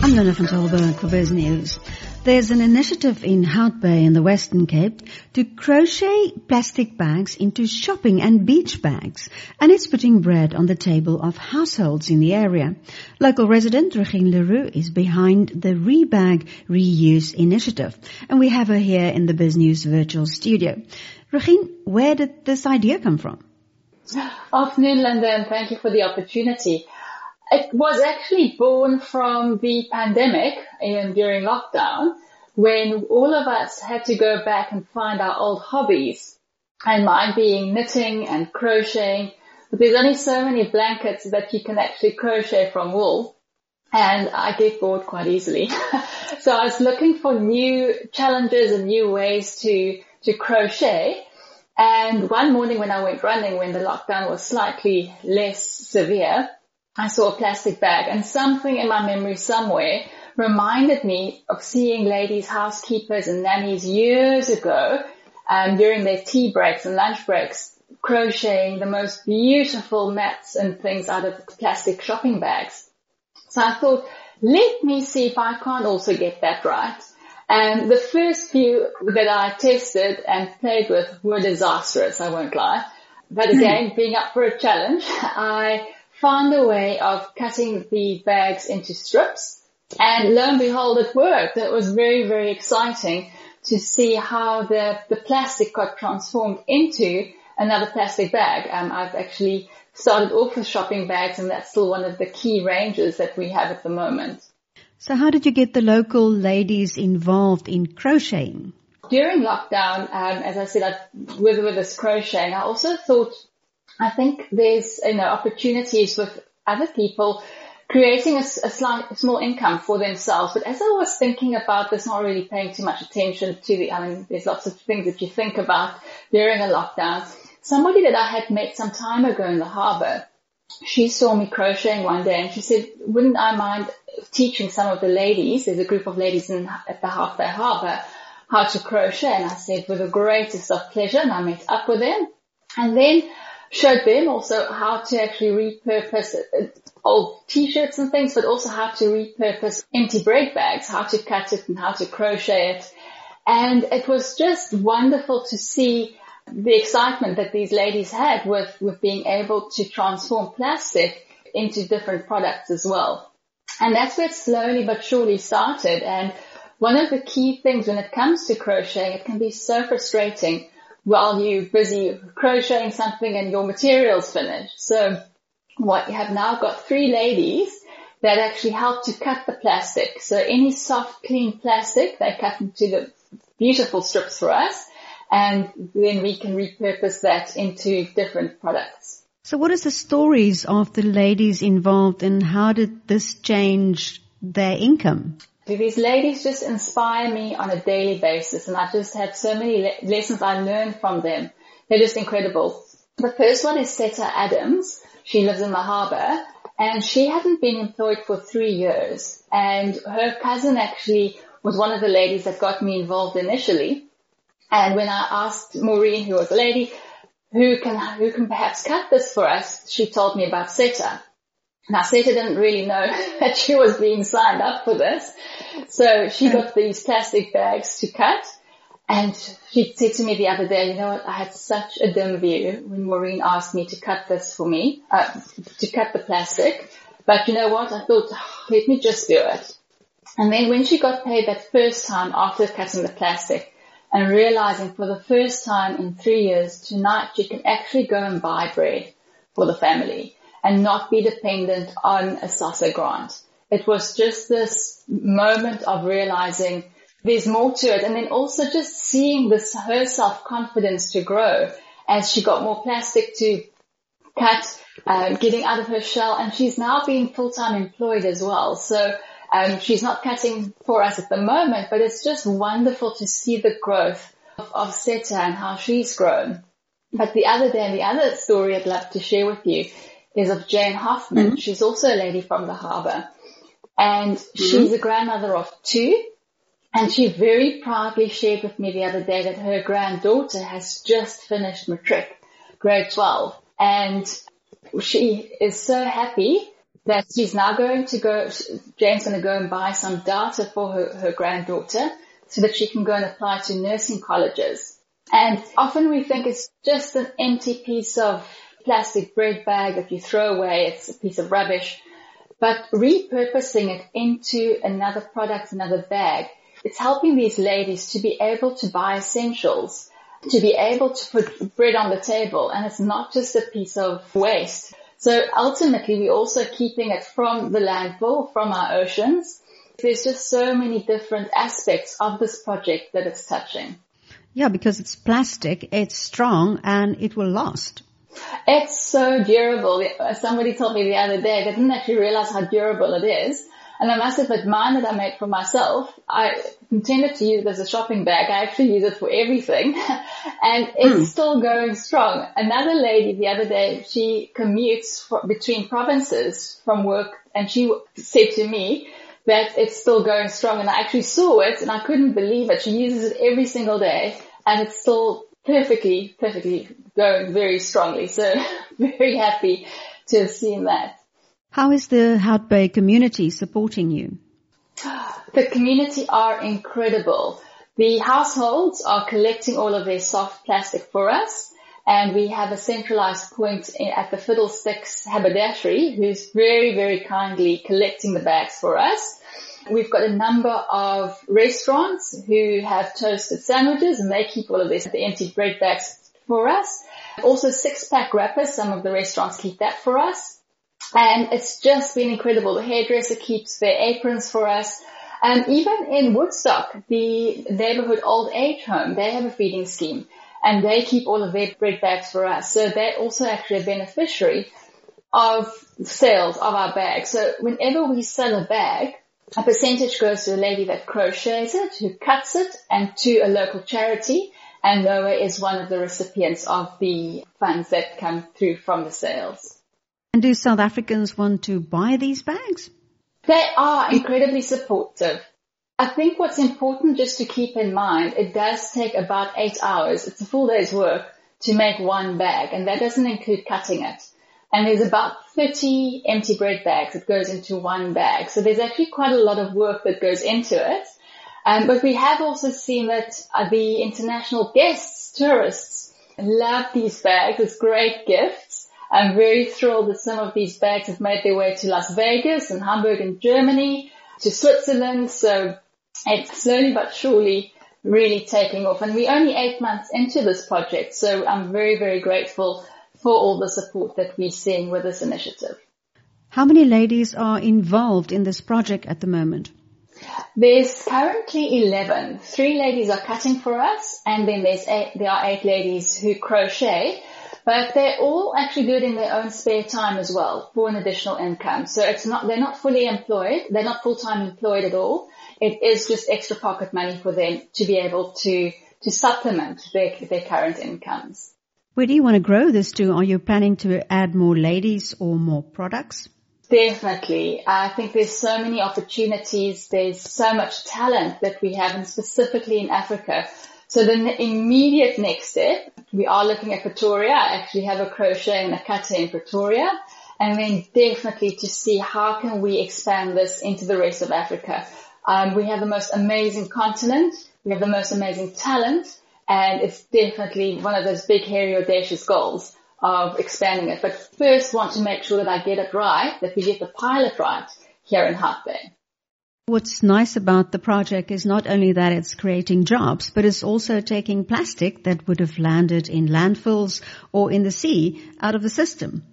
I'm Linda van Tilburg for Biz News. There's an initiative in Hout Bay in the Western Cape to crochet plastic bags into shopping and beach bags, and it's putting bread on the table of households in the area. Local resident Regine le Roux is behind the Rebag Reuse Initiative, and we have her here in the Biz News virtual studio. Regine, where did this idea come from? Afternoon, Linda, and thank you for the opportunity. It was actually born from the pandemic and during lockdown when all of us had to go back and find our old hobbies and mine being knitting and crocheting. But there's only so many blankets that you can actually crochet from wool and I get bored quite easily. so I was looking for new challenges and new ways to, to crochet. And one morning when I went running, when the lockdown was slightly less severe, I saw a plastic bag and something in my memory somewhere reminded me of seeing ladies, housekeepers and nannies years ago um, during their tea breaks and lunch breaks crocheting the most beautiful mats and things out of plastic shopping bags. So I thought, let me see if I can't also get that right. And the first few that I tested and played with were disastrous, I won't lie. But again, being up for a challenge, I found a way of cutting the bags into strips and lo and behold it worked. It was very, very exciting to see how the, the plastic got transformed into another plastic bag. Um, I've actually started off with shopping bags and that's still one of the key ranges that we have at the moment. So how did you get the local ladies involved in crocheting? During lockdown, um, as I said, I, with, with this crocheting, I also thought I think there's, you know, opportunities with other people creating a, a, slight, a small income for themselves. But as I was thinking about this, not really paying too much attention to the, I mean, there's lots of things that you think about during a lockdown. Somebody that I had met some time ago in the harbour, she saw me crocheting one day and she said, wouldn't I mind teaching some of the ladies, there's a group of ladies in, at the Hout Bay Harbour, how to crochet. And I said, with the greatest of pleasure. And I met up with them. And then showed them also how to actually repurpose uh, old t-shirts and things, but also how to repurpose empty bread bags, how to cut it and how to crochet it. And it was just wonderful to see the excitement that these ladies had with, with being able to transform plastic into different products as well. And that's where it slowly but surely started. And one of the key things when it comes to crocheting, it can be so frustrating while you're busy crocheting something and your material's finished. So what you have now got three ladies that actually help to cut the plastic. So any soft, clean plastic, they cut into the beautiful strips for us and then we can repurpose that into different products. So what is the stories of the ladies involved and how did this change their income? These ladies just inspire me on a daily basis and I just have so many le- lessons I learned from them. They're just incredible. The first one is Seta Adams. She lives in the harbour and she hadn't been employed for three years and her cousin actually was one of the ladies that got me involved initially. And when I asked Maureen, who was a lady, who can, who can perhaps cut this for us, she told me about Seta. Now Seta didn't really know that she was being signed up for this. So she got these plastic bags to cut and she said to me the other day, you know what, I had such a dim view when Maureen asked me to cut this for me, uh, to cut the plastic. But you know what, I thought, oh, let me just do it. And then when she got paid that first time after cutting the plastic and realizing for the first time in three years, tonight she can actually go and buy bread for the family and not be dependent on a SASSA grant. It was just this moment of realizing there's more to it. And then also just seeing this, her self-confidence to grow as she got more plastic to cut, uh, getting out of her shell. And she's now being full-time employed as well. So, um, she's not cutting for us at the moment, but it's just wonderful to see the growth of, of Seta and how she's grown. But the other day, and the other story I'd love to share with you is of Jane Hoffman. Mm-hmm. She's also a lady from the harbour and mm-hmm. she's a grandmother of two. And she very proudly shared with me the other day that her granddaughter has just finished matric, grade 12. And she is so happy that she's now going to go, Jane's going to go and buy some data for her, her granddaughter so that she can go and apply to nursing colleges. And often we think it's just an empty piece of plastic bread bag that you throw away. It's a piece of rubbish. But repurposing it into another product, another bag, it's helping these ladies to be able to buy essentials, to be able to put bread on the table. And it's not just a piece of waste. So ultimately we're also keeping it from the landfill, from our oceans. There's just so many different aspects of this project that it's touching. Yeah, because it's plastic, it's strong and it will last. It's so durable. Somebody told me the other day, they didn't actually realize how durable it is. And a massive mine that I made for myself, I intended to use it as a shopping bag. I actually use it for everything. and it's mm. still going strong. Another lady the other day, she commutes between provinces from work and she said to me, that it's still going strong and I actually saw it and I couldn't believe it. She uses it every single day and it's still perfectly, perfectly going very strongly. So very happy to have seen that. How is the Hout Bay community supporting you? The community are incredible. The households are collecting all of their soft plastic for us and we have a centralized point at the Fiddlesticks haberdashery who's very, very kindly collecting the bags for us. We've got a number of restaurants who have toasted sandwiches and they keep all of this, the empty bread bags for us. Also six pack wrappers, some of the restaurants keep that for us. And it's just been incredible. The hairdresser keeps their aprons for us. And even in Woodstock, the neighborhood old age home, they have a feeding scheme and they keep all of their bread bags for us. So they're also actually a beneficiary of sales of our bags. So whenever we sell a bag, a percentage goes to a lady that crochets it, who cuts it, and to a local charity. And NOAH is one of the recipients of the funds that come through from the sales. And do South Africans want to buy these bags? They are incredibly supportive. I think what's important just to keep in mind, it does take about eight hours. It's a full day's work to make one bag and that doesn't include cutting it. And there's about 30 empty bread bags that goes into one bag. So there's actually quite a lot of work that goes into it. Um, but we have also seen that uh, the international guests, tourists, love these bags. It's great gifts. I'm very thrilled that some of these bags have made their way to Las Vegas and Hamburg in Germany, to Switzerland. So it's slowly but surely really taking off. And we're only eight months into this project, so I'm very, very grateful for all the support that we're seeing with this initiative. How many ladies are involved in this project at the moment? There's currently 11. Three ladies are cutting for us and then there's eight, there are eight ladies who crochet, but they're all actually good in their own spare time as well for an additional income. So it's not, they're not fully employed. They're not full-time employed at all it is just extra pocket money for them to be able to, to supplement their, their current incomes. Where do you want to grow this to? Are you planning to add more ladies or more products? Definitely. I think there's so many opportunities. There's so much talent that we have and specifically in Africa. So the immediate next step, we are looking at Pretoria. I actually have a crochet and a cutter in Pretoria. And then definitely to see how can we expand this into the rest of Africa. Um, we have the most amazing continent. We have the most amazing talent. And it's definitely one of those big, hairy, audacious goals of expanding it. But first want to make sure that I get it right, that we get the pilot right here in Hout Bay. What's nice about the project is not only that it's creating jobs, but it's also taking plastic that would have landed in landfills or in the sea out of the system.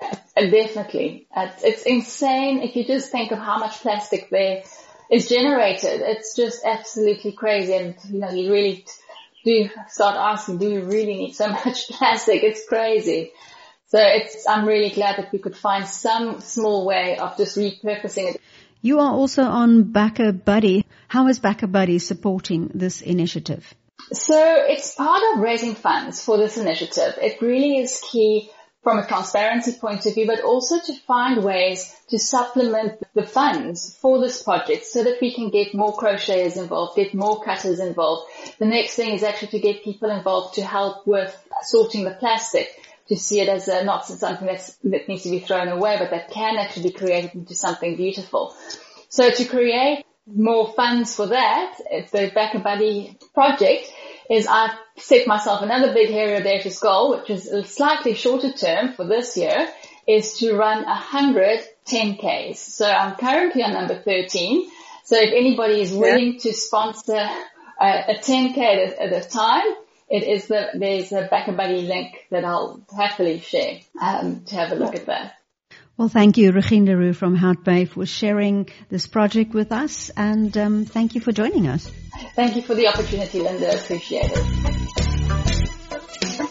Uh, definitely. It's insane if you just think of how much plastic there is generated. It's just absolutely crazy. And, you know, you really do start asking, do you really need so much plastic? It's crazy. So it's, I'm really glad that we could find some small way of just repurposing it. You are also on BackaBuddy. How is BackaBuddy supporting this initiative? So it's part of raising funds for this initiative. It really is key from a transparency point of view, but also to find ways to supplement the funds for this project so that we can get more crocheters involved, get more cutters involved. The next thing is actually to get people involved to help with sorting the plastic to see it as a, not something that's, that needs to be thrown away, but that can actually be created into something beautiful. So to create more funds for that, uh, the BackaBuddy project is I've set myself another big hairy audacious goal, which is a slightly shorter term for this year, is to run a hundred 10Ks. So I'm currently on number 13. So if anybody is willing yeah. to sponsor uh, a, a 10K at a, at a time, it is that there's a BackaBuddy link that I'll happily share, um, to have a look at that. Well, thank you, Regine le Roux from Hout Bay for sharing this project with us and um, thank you for joining us. Thank you for the opportunity, Linda. Appreciate it.